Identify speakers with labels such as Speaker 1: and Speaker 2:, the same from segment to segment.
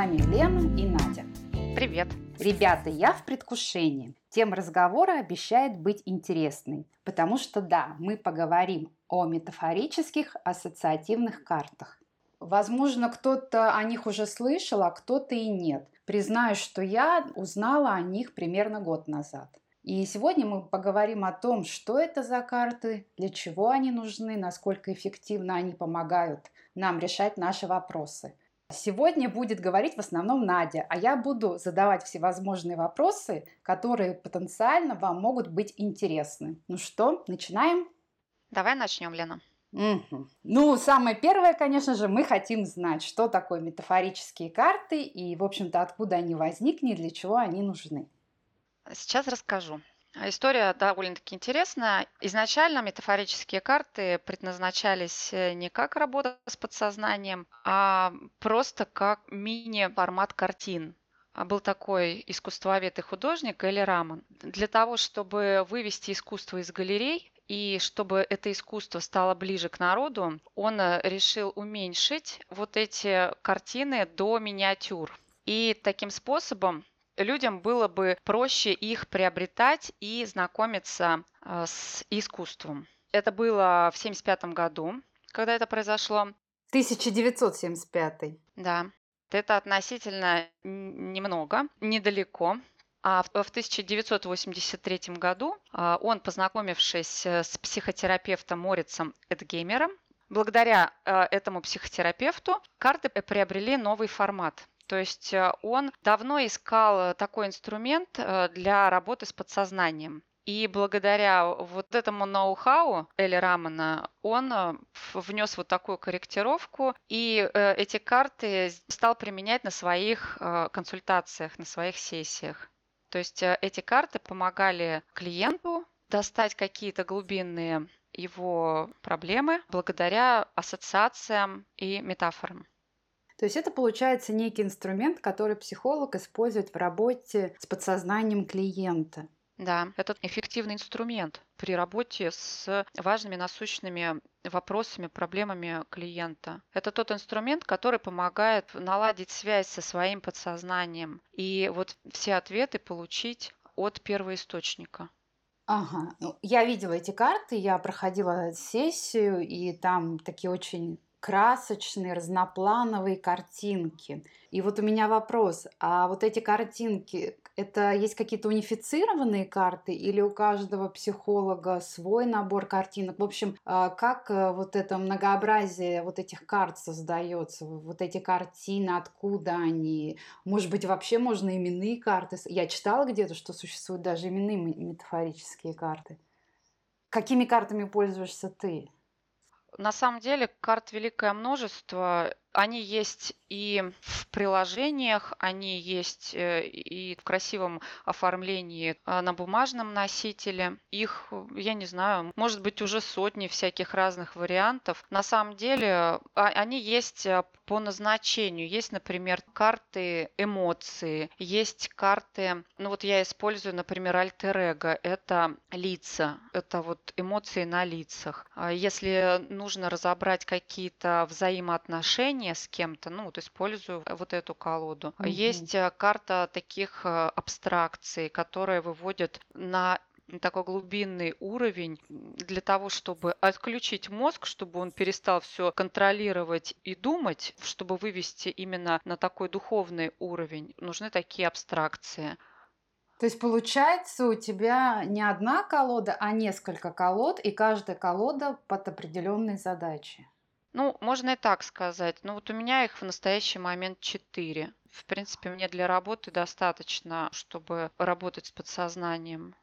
Speaker 1: вами Лена и Надя.
Speaker 2: Привет.
Speaker 1: Ребята, я в предвкушении. Тема разговора обещает быть интересной, потому что да, мы поговорим о метафорических ассоциативных картах. Возможно, кто-то о них уже слышал, а кто-то и нет. Признаюсь, что я узнала о них примерно год назад. И сегодня мы поговорим о том, что это за карты, для чего они нужны, насколько эффективно они помогают нам решать наши вопросы. Сегодня будет говорить в основном Надя, а я буду задавать всевозможные вопросы, которые потенциально вам могут быть интересны. Ну что, начинаем?
Speaker 2: Давай начнем, Лена.
Speaker 1: Угу. Ну, самое первое, конечно же, мы хотим знать, что такое метафорические карты и, в общем-то, откуда они возникли и для чего они нужны.
Speaker 2: Сейчас расскажу. История довольно-таки интересная. Изначально метафорические карты предназначались э, не как работа с подсознанием, а просто как мини-формат картин. А был такой искусствовед и художник Элли Раман. Для того, чтобы вывести искусство из галерей и чтобы это искусство стало ближе к народу, он э, решил уменьшить вот эти картины до миниатюр. И таким способом людям было бы проще их приобретать и знакомиться э, с искусством. Это было в 1975 году, когда это произошло.
Speaker 1: 1975.
Speaker 2: Да. Это относительно немного, недалеко. А в 1983 году э, он, познакомившись э, с психотерапевтом Морицем Эдгеймером, благодаря этому психотерапевту карты приобрели новый формат. То есть э, он давно искал такой инструмент э, для работы с подсознанием. И благодаря вот этому ноу-хау Эли Рамана он э, внес вот такую корректировку, и эти карты стал применять на своих консультациях, на своих сессиях. То есть эти карты помогали клиенту достать какие-то глубинные его проблемы благодаря ассоциациям и метафорам.
Speaker 1: То есть это получается некий инструмент, который психолог использует в работе с подсознанием клиента.
Speaker 2: Да, это эффективный инструмент при работе с важными насущными вопросами, проблемами клиента. Это тот инструмент, который помогает наладить связь со своим подсознанием и вот все ответы получить от первоисточника.
Speaker 1: Ага, ну, я видела эти карты, я проходила сессию, и там такие очень красочные, разноплановые картинки. И вот у меня вопрос, а вот эти картинки, это есть какие-то унифицированные карты или у каждого психолога свой набор картинок? В общем, а, как э, вот это многообразие вот этих карт создается? Вот эти картины, откуда они? Может быть, вообще можно именные карты? Я читала где-то, что существуют даже именные метафорические карты. Какими картами пользуешься ты?
Speaker 2: На самом деле карт великое множество. Они есть и в приложениях, они есть э, и в красивом оформлении а, на бумажном носителе. Их, я не знаю, может быть уже сотни всяких разных вариантов. На самом деле а, они есть э, по назначению. Есть, например, карты эмоции, есть карты, ну вот я использую, например, альтер-эго. Это лица, это вот эмоции на лицах. А если нужно разобрать какие-то взаимоотношения, с кем-то, ну, использую вот эту колоду. Угу. Есть э, карта таких э, абстракций, которые выводят на такой глубинный уровень для того, чтобы отключить мозг, чтобы он перестал все контролировать и думать, чтобы вывести именно на такой духовный уровень, нужны такие абстракции.
Speaker 1: То есть получается у тебя не одна колода, а несколько колод, и каждая колода под определенные задачи.
Speaker 2: Ну, можно и так сказать. Ну, вот у меня их в настоящий момент четыре. В принципе, мне для работы достаточно, чтобы работать с подсознанием.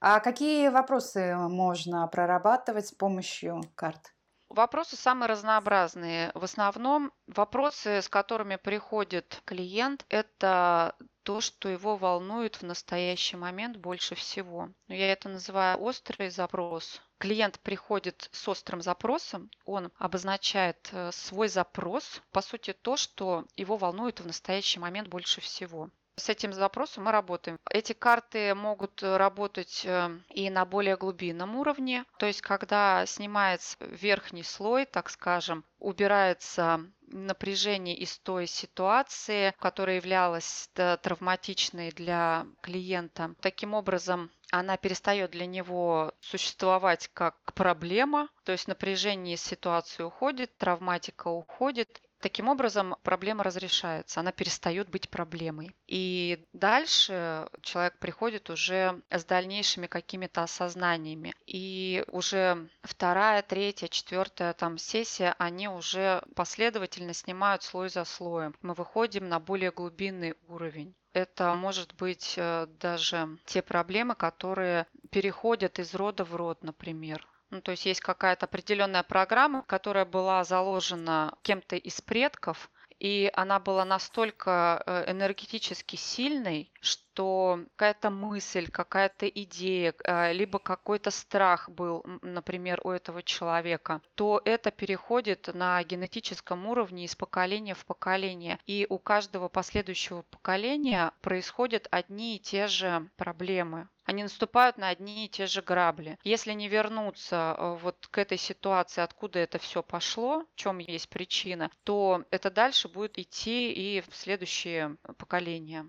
Speaker 1: А какие вопросы можно прорабатывать с помощью карт?
Speaker 2: Вопросы самые разнообразные. В основном вопросы, с которыми приходит клиент, это то, что его волнует в настоящий момент больше всего. Я это называю острый запрос. Клиент приходит с острым запросом, он обозначает э, свой запрос, по сути, то, что его волнует в настоящий момент больше всего. С этим запросом мы работаем. Эти карты могут э, работать э, и на более глубинном уровне, то есть когда снимается верхний слой, так скажем, убирается напряжение из той ситуации, которая являлась травматичной для клиента. Таким образом, она перестает для него существовать как проблема, то есть напряжение из ситуации уходит, травматика уходит, Таким образом, проблема разрешается, она перестает быть проблемой. И дальше человек приходит уже с дальнейшими какими-то осознаниями. И уже вторая, третья, четвертая там сессия, они уже последовательно снимают слой за слоем. Мы выходим на более глубинный уровень. Это может быть э, даже те проблемы, которые переходят из рода в род, например. Ну, то есть есть какая-то определенная программа, которая была заложена кем-то из предков, и она была настолько э, энергетически сильной, что какая-то мысль, какая-то идея, э, либо какой-то страх был, например, у этого человека, то это переходит на генетическом уровне из поколения в поколение. И у каждого последующего поколения происходят одни и те же проблемы они наступают на одни и те же грабли. Если не вернуться э, вот к этой ситуации, откуда это все пошло, в чем есть причина, то это дальше будет идти и в следующие поколения.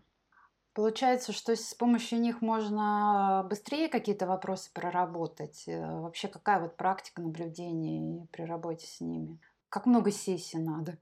Speaker 1: Получается, что с помощью них можно быстрее какие-то вопросы проработать. Э, вообще, какая вот практика наблюдения при работе с ними? Как много сессий надо?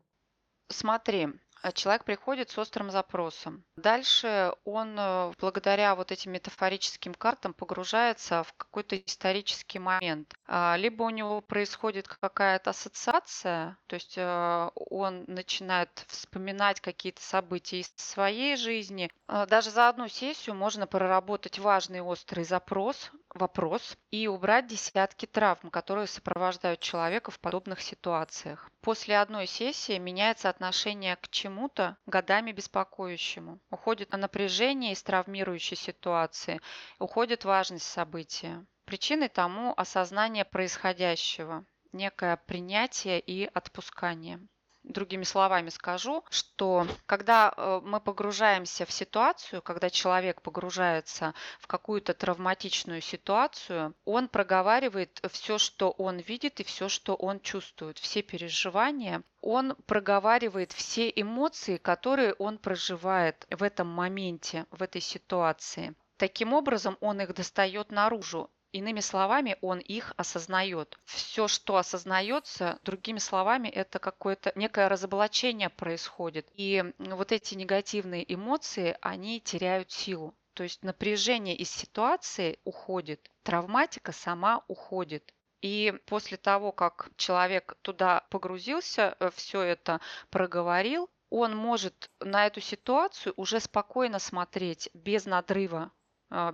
Speaker 2: Смотри, человек приходит с острым запросом. Дальше он э, благодаря вот этим метафорическим картам погружается в какой-то исторический момент. А, либо у него происходит какая-то ассоциация, то есть э, он начинает вспоминать какие-то события из своей жизни. А, даже за одну сессию можно проработать важный острый запрос, вопрос и убрать десятки травм, которые сопровождают человека в подобных ситуациях. После одной сессии меняется отношение к чему-то годами беспокоящему. Уходит напряжение из травмирующей ситуации, уходит важность события. Причиной тому осознание происходящего, некое принятие и отпускание. Другими словами скажу, что когда э, мы погружаемся в ситуацию, когда человек погружается в какую-то травматичную ситуацию, он проговаривает все, что он видит и все, что он чувствует, все переживания. Он проговаривает все эмоции, которые он проживает в этом моменте, в этой ситуации. Таким образом, он их достает наружу. Иными словами, он их осознает. Все, что осознается, другими словами, это какое-то некое разоблачение происходит. И вот эти негативные эмоции, они теряют силу. То есть напряжение из ситуации уходит, травматика сама уходит. И после того, как человек туда погрузился, э, все это проговорил, он может на эту ситуацию уже спокойно смотреть без надрыва,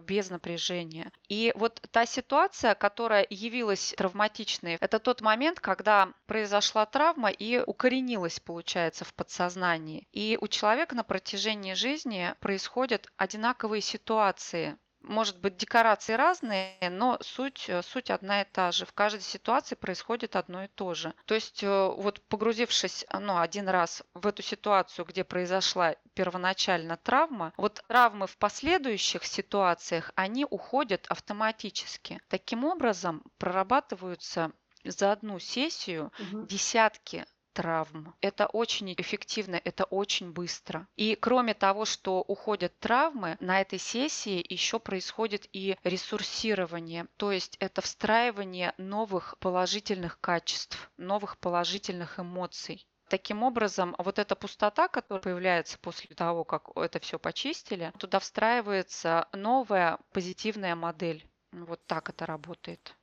Speaker 2: без напряжения. И вот та ситуация, которая явилась травматичной, это тот момент, когда произошла травма и укоренилась, получается, в подсознании. И у человека на протяжении жизни происходят одинаковые ситуации, может быть, декорации разные, но суть, э, суть одна и та же. В каждой ситуации происходит одно и то же. То есть, э, вот погрузившись ну, один раз в эту ситуацию, где произошла первоначально травма, вот травмы в последующих ситуациях, они уходят автоматически. Таким образом, прорабатываются за одну сессию угу. десятки травм. Это очень эффективно, это очень быстро. И кроме того, что уходят травмы, на этой сессии еще происходит и ресурсирование, то есть это встраивание новых положительных качеств, новых положительных эмоций. Таким образом, вот эта пустота, которая появляется после того, как это все почистили, туда встраивается новая позитивная модель. Вот так это работает.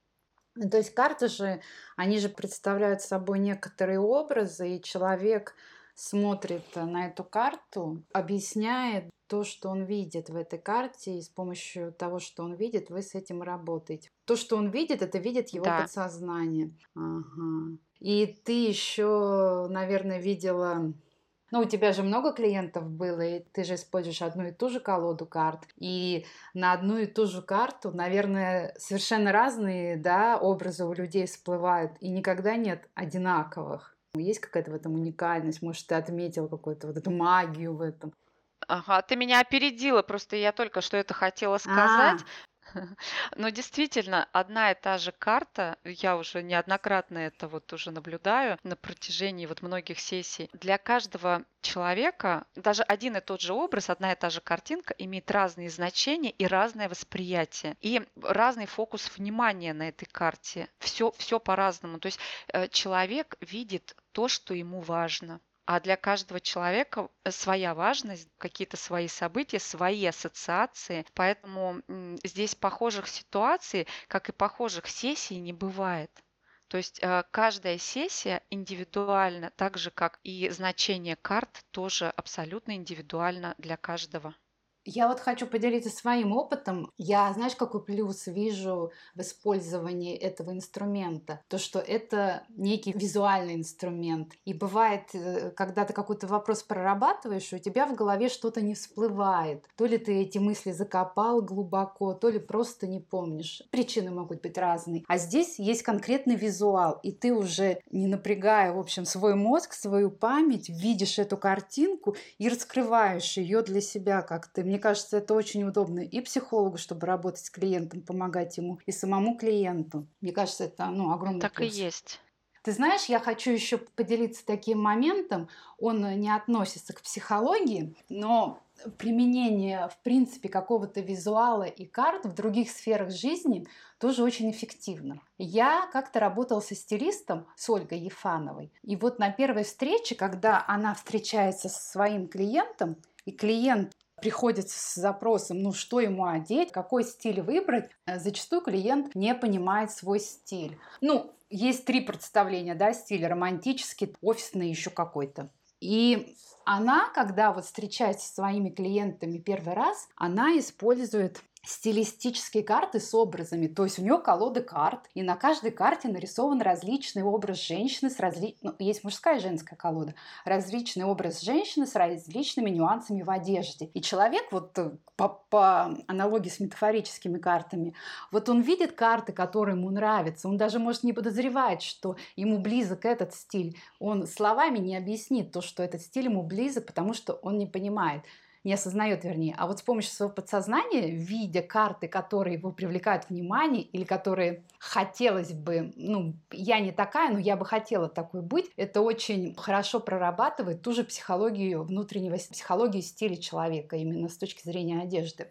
Speaker 1: Ну, то есть карты же, они же представляют собой некоторые образы, и человек смотрит на эту карту, объясняет то, что он видит в этой карте, и с помощью того, что он видит, вы с этим работаете. То, что он видит, это видит его да. подсознание. Ага. И ты еще, наверное, видела ну, у тебя же много клиентов было, и ты же используешь одну и ту же колоду карт. И на одну и ту же карту, наверное, совершенно разные да, образы у людей всплывают, и никогда нет одинаковых. Есть какая-то в этом уникальность? Может, ты отметил какую-то вот эту магию в этом?
Speaker 2: Ага, ты меня опередила, просто я только что это хотела
Speaker 1: А,
Speaker 2: сказать. Но действительно, одна и та же карта, я уже неоднократно это вот уже наблюдаю на протяжении вот многих сессий. Для каждого человека даже один и тот же образ, одна и та же картинка имеет разные значения и разное восприятие, и разный фокус внимания на этой карте. Все, все по-разному. То есть э, человек видит то, что ему важно. А для каждого человека э, своя важность, какие-то свои события, свои ассоциации. Поэтому здесь похожих ситуаций, как и похожих сессий, не бывает. То есть э, каждая сессия индивидуальна, так же как и значение карт тоже абсолютно индивидуально для каждого.
Speaker 1: Я вот хочу поделиться своим опытом. Я, знаешь, какой плюс вижу в использовании этого инструмента? То, что это некий визуальный инструмент. И бывает, э, когда ты какой-то вопрос прорабатываешь, у тебя в голове что-то не всплывает. То ли ты эти мысли закопал глубоко, то ли просто не помнишь. Причины могут быть разные. А здесь есть конкретный визуал, и ты уже, не напрягая, в общем, свой мозг, свою память, видишь эту картинку и раскрываешь ее для себя как-то мне кажется, это очень удобно и психологу, чтобы работать с клиентом, помогать ему, и самому клиенту. Мне кажется, это ну, огромный
Speaker 2: Так
Speaker 1: плюс.
Speaker 2: и есть.
Speaker 1: Ты знаешь, я хочу еще поделиться таким моментом. Он не относится к психологии, но применение, в принципе, какого-то визуала и карт в других сферах жизни тоже очень эффективно. Я как-то работала со стилистом, с Ольгой Ефановой. И вот на первой встрече, когда она встречается со своим клиентом, и клиент приходит с запросом, ну что ему одеть, какой стиль выбрать, э, зачастую клиент не понимает свой стиль. Ну, есть три представления, да, стиль романтический, офисный, еще какой-то. И она, когда вот встречается со своими клиентами первый раз, она использует стилистические карты с образами. То есть у нее колода карт, и на каждой карте нарисован различный образ женщины с разли... ну, есть мужская и женская колода, различный образ женщины с различными нюансами в одежде. И человек вот э, по, по аналогии с метафорическими картами, вот он видит карты, которые ему нравятся, он даже может не подозревать, что ему близок этот стиль. Он словами не объяснит то, что этот стиль ему близок, потому что он не понимает не осознает, вернее, а вот с помощью своего подсознания, видя карты, которые его привлекают внимание или которые хотелось бы, ну, я не такая, но я бы хотела такой быть, это очень хорошо прорабатывает ту же психологию внутреннего, психологию стиля человека, именно с точки зрения одежды.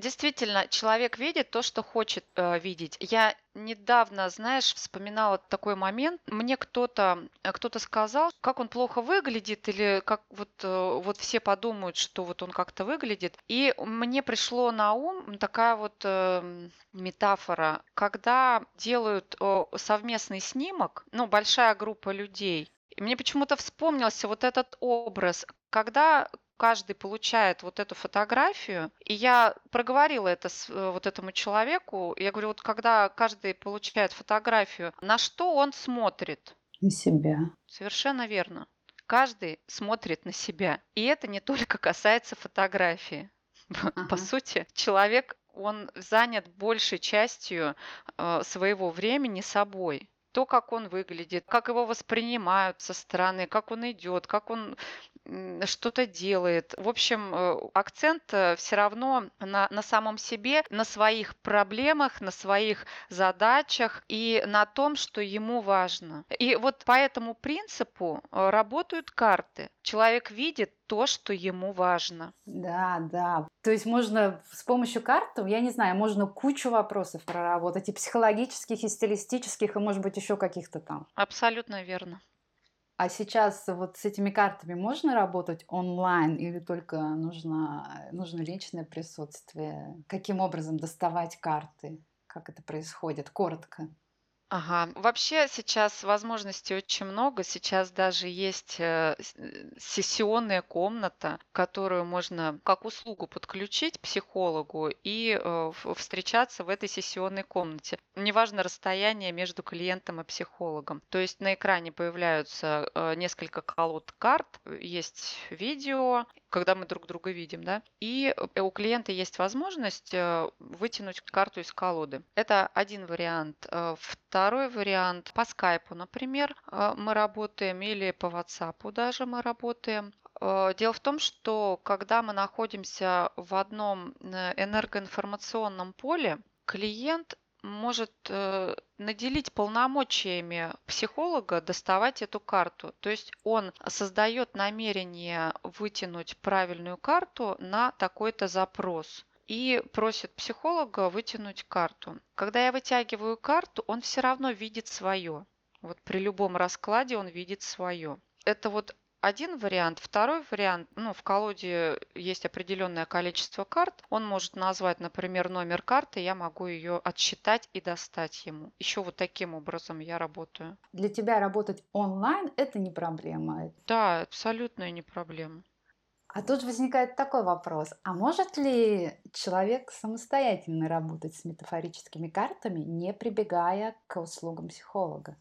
Speaker 2: Действительно, человек видит то, что хочет э, видеть. Я недавно, знаешь, вспоминала такой момент. Мне кто-то э, кто-то сказал, как он плохо выглядит, или как вот, э, вот все подумают, что вот он как-то выглядит. И мне пришло на ум такая вот э, метафора, когда делают э, совместный снимок, ну, большая группа людей, мне почему-то вспомнился вот этот образ, когда каждый получает вот эту фотографию, и я проговорила это с, э, вот этому человеку, я говорю, вот когда каждый получает фотографию, на что он смотрит?
Speaker 1: На себя.
Speaker 2: Совершенно верно. Каждый смотрит на себя. И это не только касается фотографии. Ага. По сути, человек, он занят большей частью э, своего времени собой то, как он выглядит, как его воспринимают со стороны, как он идет, как он что-то делает. В общем, э, акцент э, все равно на, на самом себе, на своих проблемах, на своих задачах и на том, что ему важно. И вот по этому принципу э, работают карты. Человек видит то, что ему важно.
Speaker 1: Да, да. То есть можно с помощью карт, я не знаю, можно кучу вопросов проработать, и психологических, и стилистических, и, может быть, еще каких-то там.
Speaker 2: Абсолютно верно.
Speaker 1: А сейчас вот с этими картами можно работать онлайн или только нужно, нужно личное присутствие? Каким образом доставать карты? Как это происходит? Коротко.
Speaker 2: Ага. Вообще сейчас возможностей очень много. Сейчас даже есть э, э, сессионная комната, которую можно как услугу подключить психологу и э, встречаться в этой сессионной комнате. Неважно расстояние между клиентом и психологом. То есть на экране появляются несколько колод карт, есть видео, когда мы друг друга видим, да, и у клиента есть возможность вытянуть карту из колоды. Это один вариант. Второй Второй вариант по скайпу, например, э, мы работаем или по WhatsApp даже мы работаем. Э, Дело в том, что когда мы находимся в одном э, энергоинформационном поле, клиент может э, наделить полномочиями психолога доставать эту карту. То есть он создает намерение вытянуть правильную карту на такой-то запрос и просит психолога вытянуть карту. Когда я вытягиваю карту, он все равно видит свое. Вот при любом раскладе он видит свое. Это вот один вариант. Второй вариант, ну, в колоде есть определенное количество карт. Он может назвать, например, номер карты, я могу ее отсчитать и достать ему. Еще вот таким образом я работаю.
Speaker 1: Для тебя работать онлайн – это не проблема.
Speaker 2: Да, абсолютно не проблема.
Speaker 1: А тут возникает такой вопрос. А может ли человек самостоятельно работать с метафорическими картами, не прибегая к услугам психолога?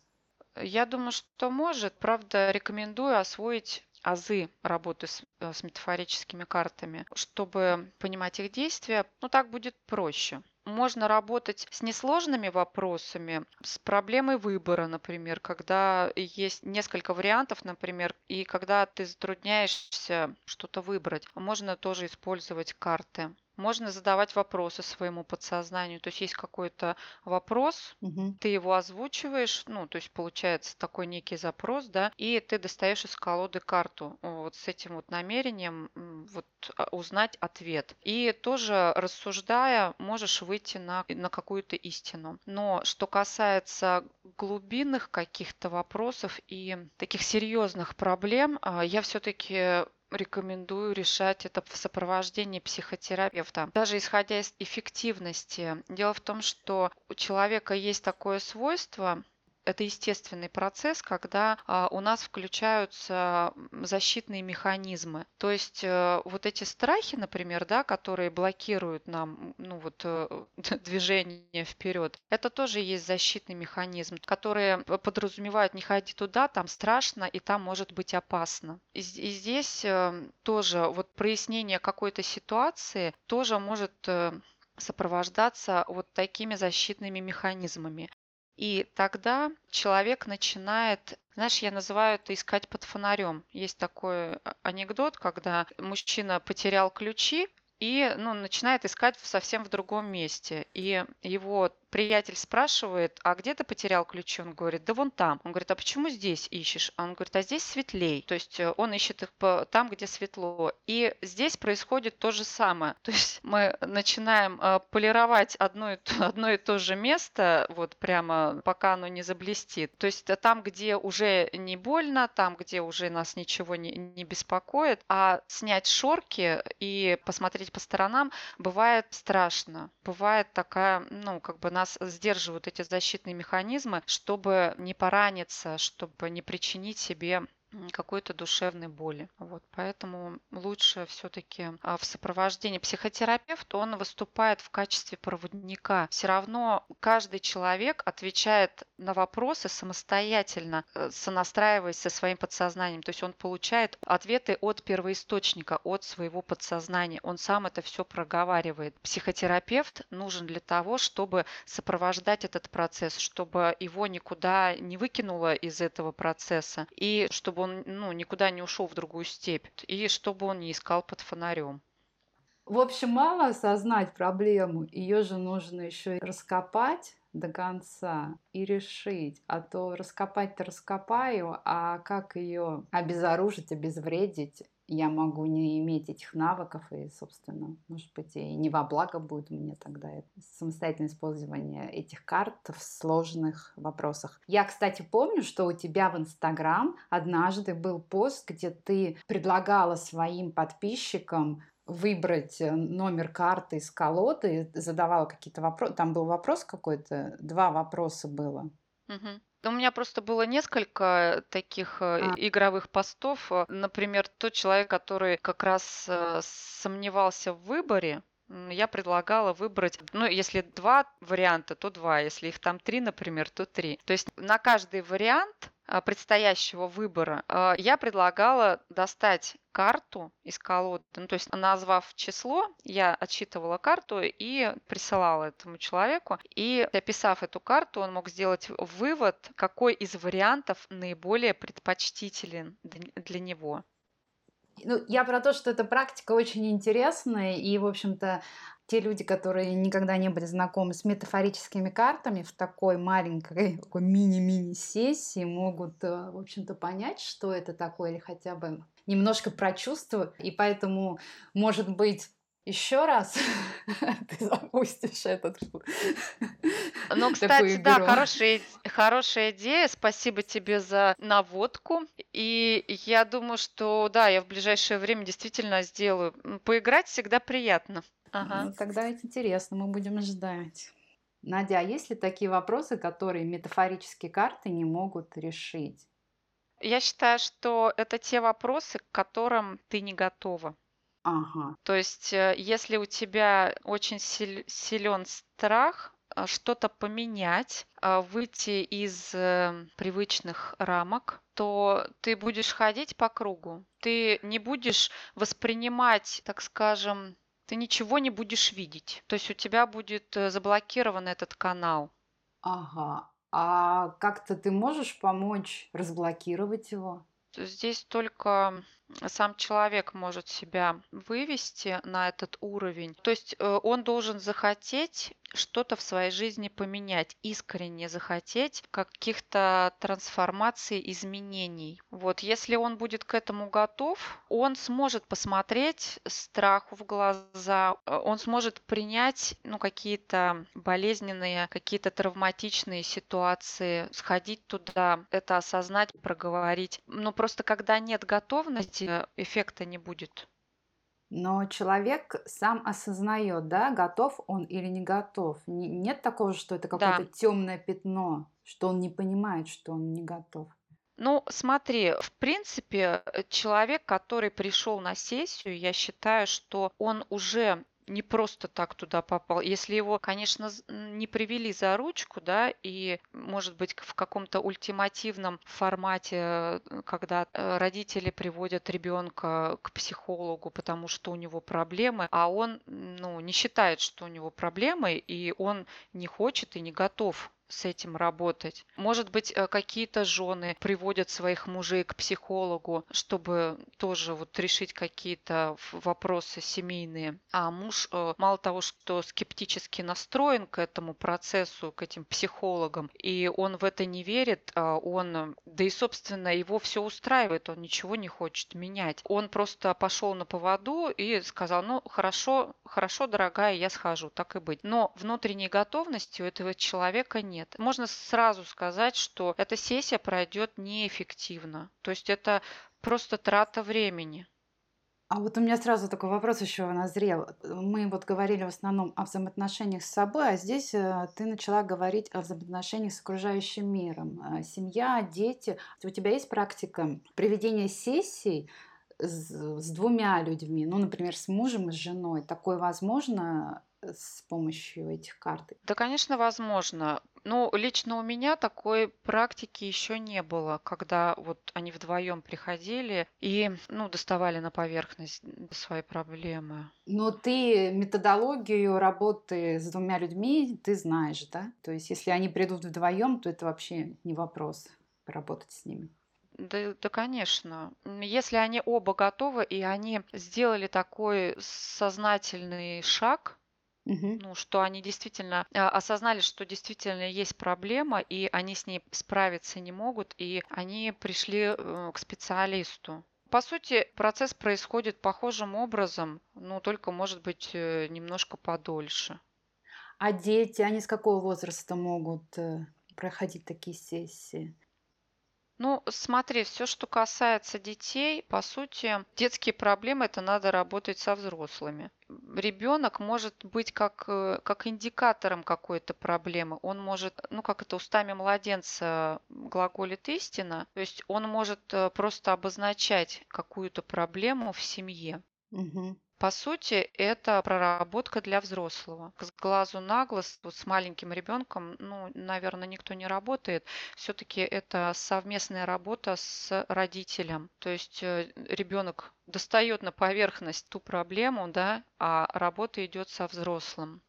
Speaker 2: Я думаю, что может. Правда, рекомендую освоить азы работы с, э, с метафорическими картами, чтобы понимать их действия. Ну, так будет проще. Можно работать с несложными вопросами, с проблемой выбора, например, когда есть несколько вариантов, например, и когда ты затрудняешься что-то выбрать. Можно тоже использовать карты. Можно задавать вопросы своему подсознанию. То есть есть какой-то вопрос,
Speaker 1: Мгм.
Speaker 2: ты его озвучиваешь, ну, то есть получается такой некий запрос, да, и ты достаешь из колоды карту вот с этим вот намерением вот а, узнать ответ. И тоже рассуждая, можешь выйти на, на какую-то истину. Но что касается глубинных каких-то вопросов и таких серьезных проблем, а, я все-таки рекомендую решать это в сопровождении психотерапевта. Даже исходя из эффективности. Дело в том, что у человека есть такое свойство, это естественный процесс, когда а, у нас включаются защитные механизмы. То есть э, вот эти страхи, например, да, которые блокируют нам ну, вот, э, движение вперед, это тоже есть защитный механизм, который подразумевает не ходи туда, там страшно и там может быть опасно. И, здесь э, тоже вот прояснение какой-то ситуации тоже может сопровождаться вот такими защитными механизмами. И тогда человек начинает, знаешь, я называю это искать под фонарем. Есть такой а, анекдот, когда мужчина потерял ключи и ну, начинает искать совсем в другом месте. И его приятель спрашивает, а где ты потерял ключи? Он говорит, да вон там. Он говорит, а почему здесь ищешь? А он говорит, а здесь светлей. То есть э, он ищет их там, где светло. И здесь происходит то же самое. То есть мы начинаем э, полировать одно и, то, одно и то же место, вот прямо пока оно не заблестит. То есть там, где уже не больно, там, где уже нас ничего не, не беспокоит, а снять шорки и посмотреть по сторонам бывает страшно. Бывает такая, ну, как бы нас сдерживают эти защитные механизмы, чтобы не пораниться, чтобы не причинить себе какой-то душевной боли. Вот, поэтому лучше все-таки а, в сопровождении психотерапевта он выступает в качестве проводника. Все равно каждый человек отвечает на вопросы самостоятельно, э, сонастраиваясь со своим подсознанием. То есть он получает ответы от первоисточника, от своего подсознания. Он сам это все проговаривает. Психотерапевт нужен для того, чтобы сопровождать этот процесс, чтобы его никуда не выкинуло из этого процесса и чтобы чтобы он ну, никуда не ушел в другую степь, и чтобы он не искал под фонарем.
Speaker 1: В общем, мало осознать проблему, ее же нужно еще и раскопать до конца и решить. А то раскопать-то раскопаю, а как ее обезоружить, обезвредить, я могу не иметь этих навыков, и, собственно, может быть, и не во благо будет мне тогда самостоятельное использование этих карт в сложных вопросах. Я, кстати, помню, что у тебя в Инстаграм однажды был пост, где ты предлагала своим подписчикам выбрать э, номер карты из колоды, задавала какие-то вопросы. Там был вопрос какой-то, два вопроса было.
Speaker 2: Угу. У меня просто было несколько таких э, а. игровых постов. Например, тот человек, который как раз э, сомневался в выборе, я предлагала выбрать, ну, если два варианта, то два, если их там три, например, то три. То есть на каждый вариант предстоящего выбора, а, я предлагала достать карту из колоды, ну, то есть назвав число, я отчитывала карту и присылала этому человеку. И описав эту карту, он мог сделать вывод, какой из вариантов наиболее предпочтителен для него.
Speaker 1: Ну, я про то, что эта практика очень интересная, и, в общем-то, те люди, которые никогда не были знакомы с метафорическими картами, в такой маленькой, такой мини-мини сессии могут, э, в общем-то, понять, что это такое, или хотя бы немножко прочувствовать. И поэтому, может быть, еще раз ты запустишь этот
Speaker 2: Ну, кстати, да, хорошая, хорошая идея. Спасибо тебе за наводку. И я думаю, что да, я в ближайшее время действительно сделаю. Поиграть всегда приятно. Ага.
Speaker 1: Ну, тогда это интересно, мы будем ждать. Надя, а есть ли такие вопросы, которые метафорические карты не могут решить?
Speaker 2: Я считаю, что это те вопросы, к которым ты не готова.
Speaker 1: Ага.
Speaker 2: То есть, э, если у тебя очень силен страх а, что-то поменять, а, выйти из э, привычных рамок, то ты будешь ходить по кругу. Ты не будешь воспринимать, так скажем, ты ничего не будешь видеть. То есть у тебя будет э, заблокирован этот канал.
Speaker 1: Ага. А как-то ты можешь помочь разблокировать его?
Speaker 2: Здесь только сам человек может себя вывести на этот уровень. То есть э, он должен захотеть что-то в своей жизни поменять, искренне захотеть каких-то трансформаций, изменений. Вот, если он будет к этому готов, он сможет посмотреть страху в глаза, э, он сможет принять ну, какие-то болезненные, какие-то травматичные ситуации, сходить туда, это осознать, проговорить. Но просто когда нет готовности, эффекте эффекта не будет.
Speaker 1: Но человек сам осознает, да, готов он или не готов. Нет такого, что это какое-то да. темное пятно, что он не понимает, что он не готов.
Speaker 2: Ну, смотри, в принципе, человек, который пришел на сессию, я считаю, что он уже не просто так туда попал. Если его, конечно, не привели за ручку, да, и, может быть, в каком-то ультимативном формате, э, когда э, родители приводят ребенка к психологу, потому что у него проблемы, а он, ну, не считает, что у него проблемы, и он не хочет и не готов с этим работать. Может быть, э, какие-то жены приводят своих мужей к психологу, чтобы тоже вот решить какие-то вопросы семейные. А муж э, мало того, что скептически настроен к этому процессу, к этим психологам, и он в это не верит, а он, да и, собственно, его все устраивает, он ничего не хочет менять. Он просто пошел на поводу и сказал, ну, хорошо, хорошо, дорогая, я схожу, так и быть. Но внутренней готовности у этого человека нет нет. Можно сразу сказать, что эта сессия пройдет неэффективно. То есть это просто трата времени.
Speaker 1: А вот у меня сразу такой вопрос еще назрел. Мы вот говорили в основном о взаимоотношениях с собой, а здесь э, ты начала говорить о взаимоотношениях с окружающим миром. Э, семья, дети. У тебя есть практика проведения сессий с, с двумя людьми, ну, например, с мужем и с женой. Такое возможно с помощью этих карт?
Speaker 2: Да, конечно, возможно. Ну, лично у меня такой практики еще не было, когда вот они вдвоем приходили и, ну, доставали на поверхность свои проблемы.
Speaker 1: Но ты методологию работы с двумя людьми ты знаешь, да? То есть, если они придут вдвоем, то это вообще не вопрос поработать с ними.
Speaker 2: Да, да, конечно. Если они оба готовы и они сделали такой сознательный шаг,
Speaker 1: Мгм.
Speaker 2: ну, что они действительно а, осознали, что действительно есть проблема, и они с ней справиться не могут, и они пришли э, к специалисту. По сути, процесс происходит похожим образом, но только, может быть, э, немножко подольше.
Speaker 1: А дети, они с какого возраста могут э, проходить такие сессии?
Speaker 2: Ну, смотри, все, что касается детей, по сути, детские проблемы это надо работать со взрослыми. Ребенок может быть как, э, как индикатором какой-то проблемы. Он может, ну как это устами младенца глаголит истина, то есть он может э, просто обозначать какую-то проблему в семье.
Speaker 1: Угу.
Speaker 2: По сути, это проработка для взрослого. С глазу на глаз вот с маленьким ребенком, ну, наверное, никто не работает. Все-таки это совместная работа с родителем. То есть э, ребенок достает на поверхность ту проблему, да, а работа идет со взрослым.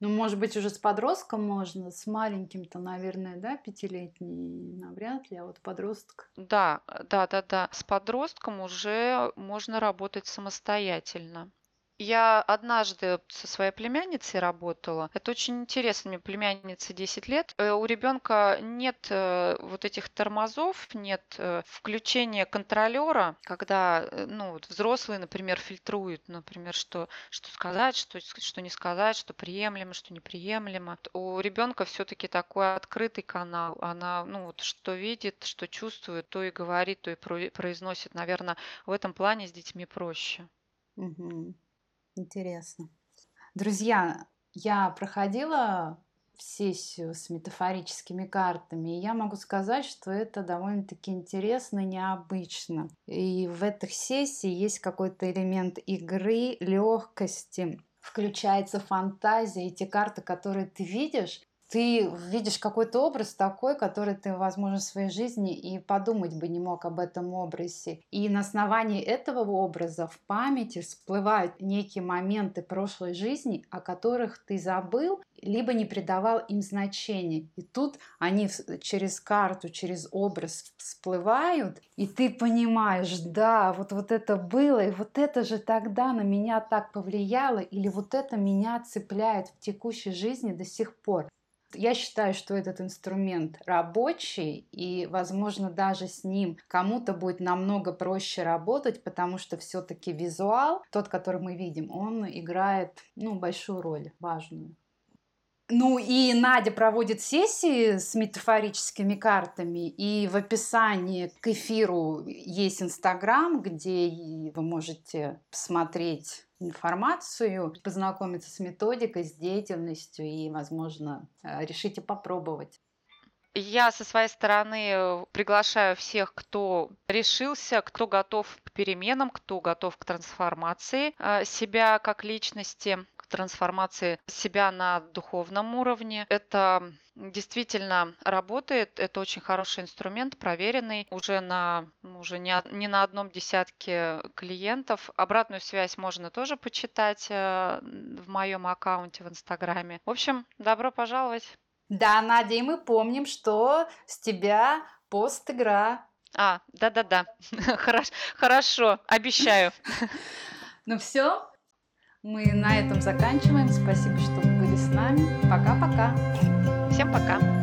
Speaker 1: Ну, может быть, уже с подростком можно, с маленьким-то, наверное, да, пятилетний навряд ли, а вот подросток.
Speaker 2: Да, да-да-да. С подростком уже можно работать самостоятельно. Я однажды со своей племянницей работала. Это очень интересно. Мне племяннице 10 лет. Э, у ребенка нет э, вот этих тормозов, нет э, включения контролера, когда ну, вот взрослые, например, фильтруют, например, что, что сказать, что, что не сказать, что приемлемо, что неприемлемо. У ребенка все-таки такой открытый канал. Она, ну вот, что видит, что чувствует, то и говорит, то и произносит. Наверное, в этом плане с детьми проще.
Speaker 1: Угу. Интересно. Друзья, я проходила сессию с метафорическими картами, и я могу сказать, что это довольно-таки интересно необычно. И в этих сессии есть какой-то элемент игры, легкости, включается фантазия, и те карты, которые ты видишь, ты видишь какой-то образ такой, который ты, возможно, в своей жизни и подумать бы не мог об этом образе. И на основании этого образа в памяти всплывают некие моменты прошлой жизни, о которых ты забыл, либо не придавал им значения. И тут они через карту, через образ всплывают, и ты понимаешь, да, вот, вот это было, и вот это же тогда на меня так повлияло, или вот это меня цепляет в текущей жизни до сих пор. Я считаю, что этот инструмент рабочий, и, возможно, даже с ним кому-то будет намного проще работать, потому что все-таки визуал, тот, который мы видим, он играет ну, большую роль, важную. Ну и Надя проводит сессии с метафорическими картами, и в описании к эфиру есть Инстаграм, где вы можете посмотреть информацию, познакомиться с методикой, с деятельностью и, возможно, э, решите попробовать.
Speaker 2: Я со своей стороны приглашаю всех, кто решился, кто готов к переменам, кто готов к трансформации э, себя как личности, трансформации себя на духовном уровне. Это действительно работает. Это очень хороший инструмент, проверенный уже на ну, уже не, не на одном десятке клиентов. Обратную связь можно тоже почитать э, в моем аккаунте в Инстаграме. В общем, добро пожаловать.
Speaker 1: Да, Надя, и мы помним, что с тебя пост-игра.
Speaker 2: А, да-да-да. Хорошо, обещаю.
Speaker 1: Ну все, мы на этом заканчиваем. Спасибо, что были с нами. Пока-пока.
Speaker 2: Всем пока.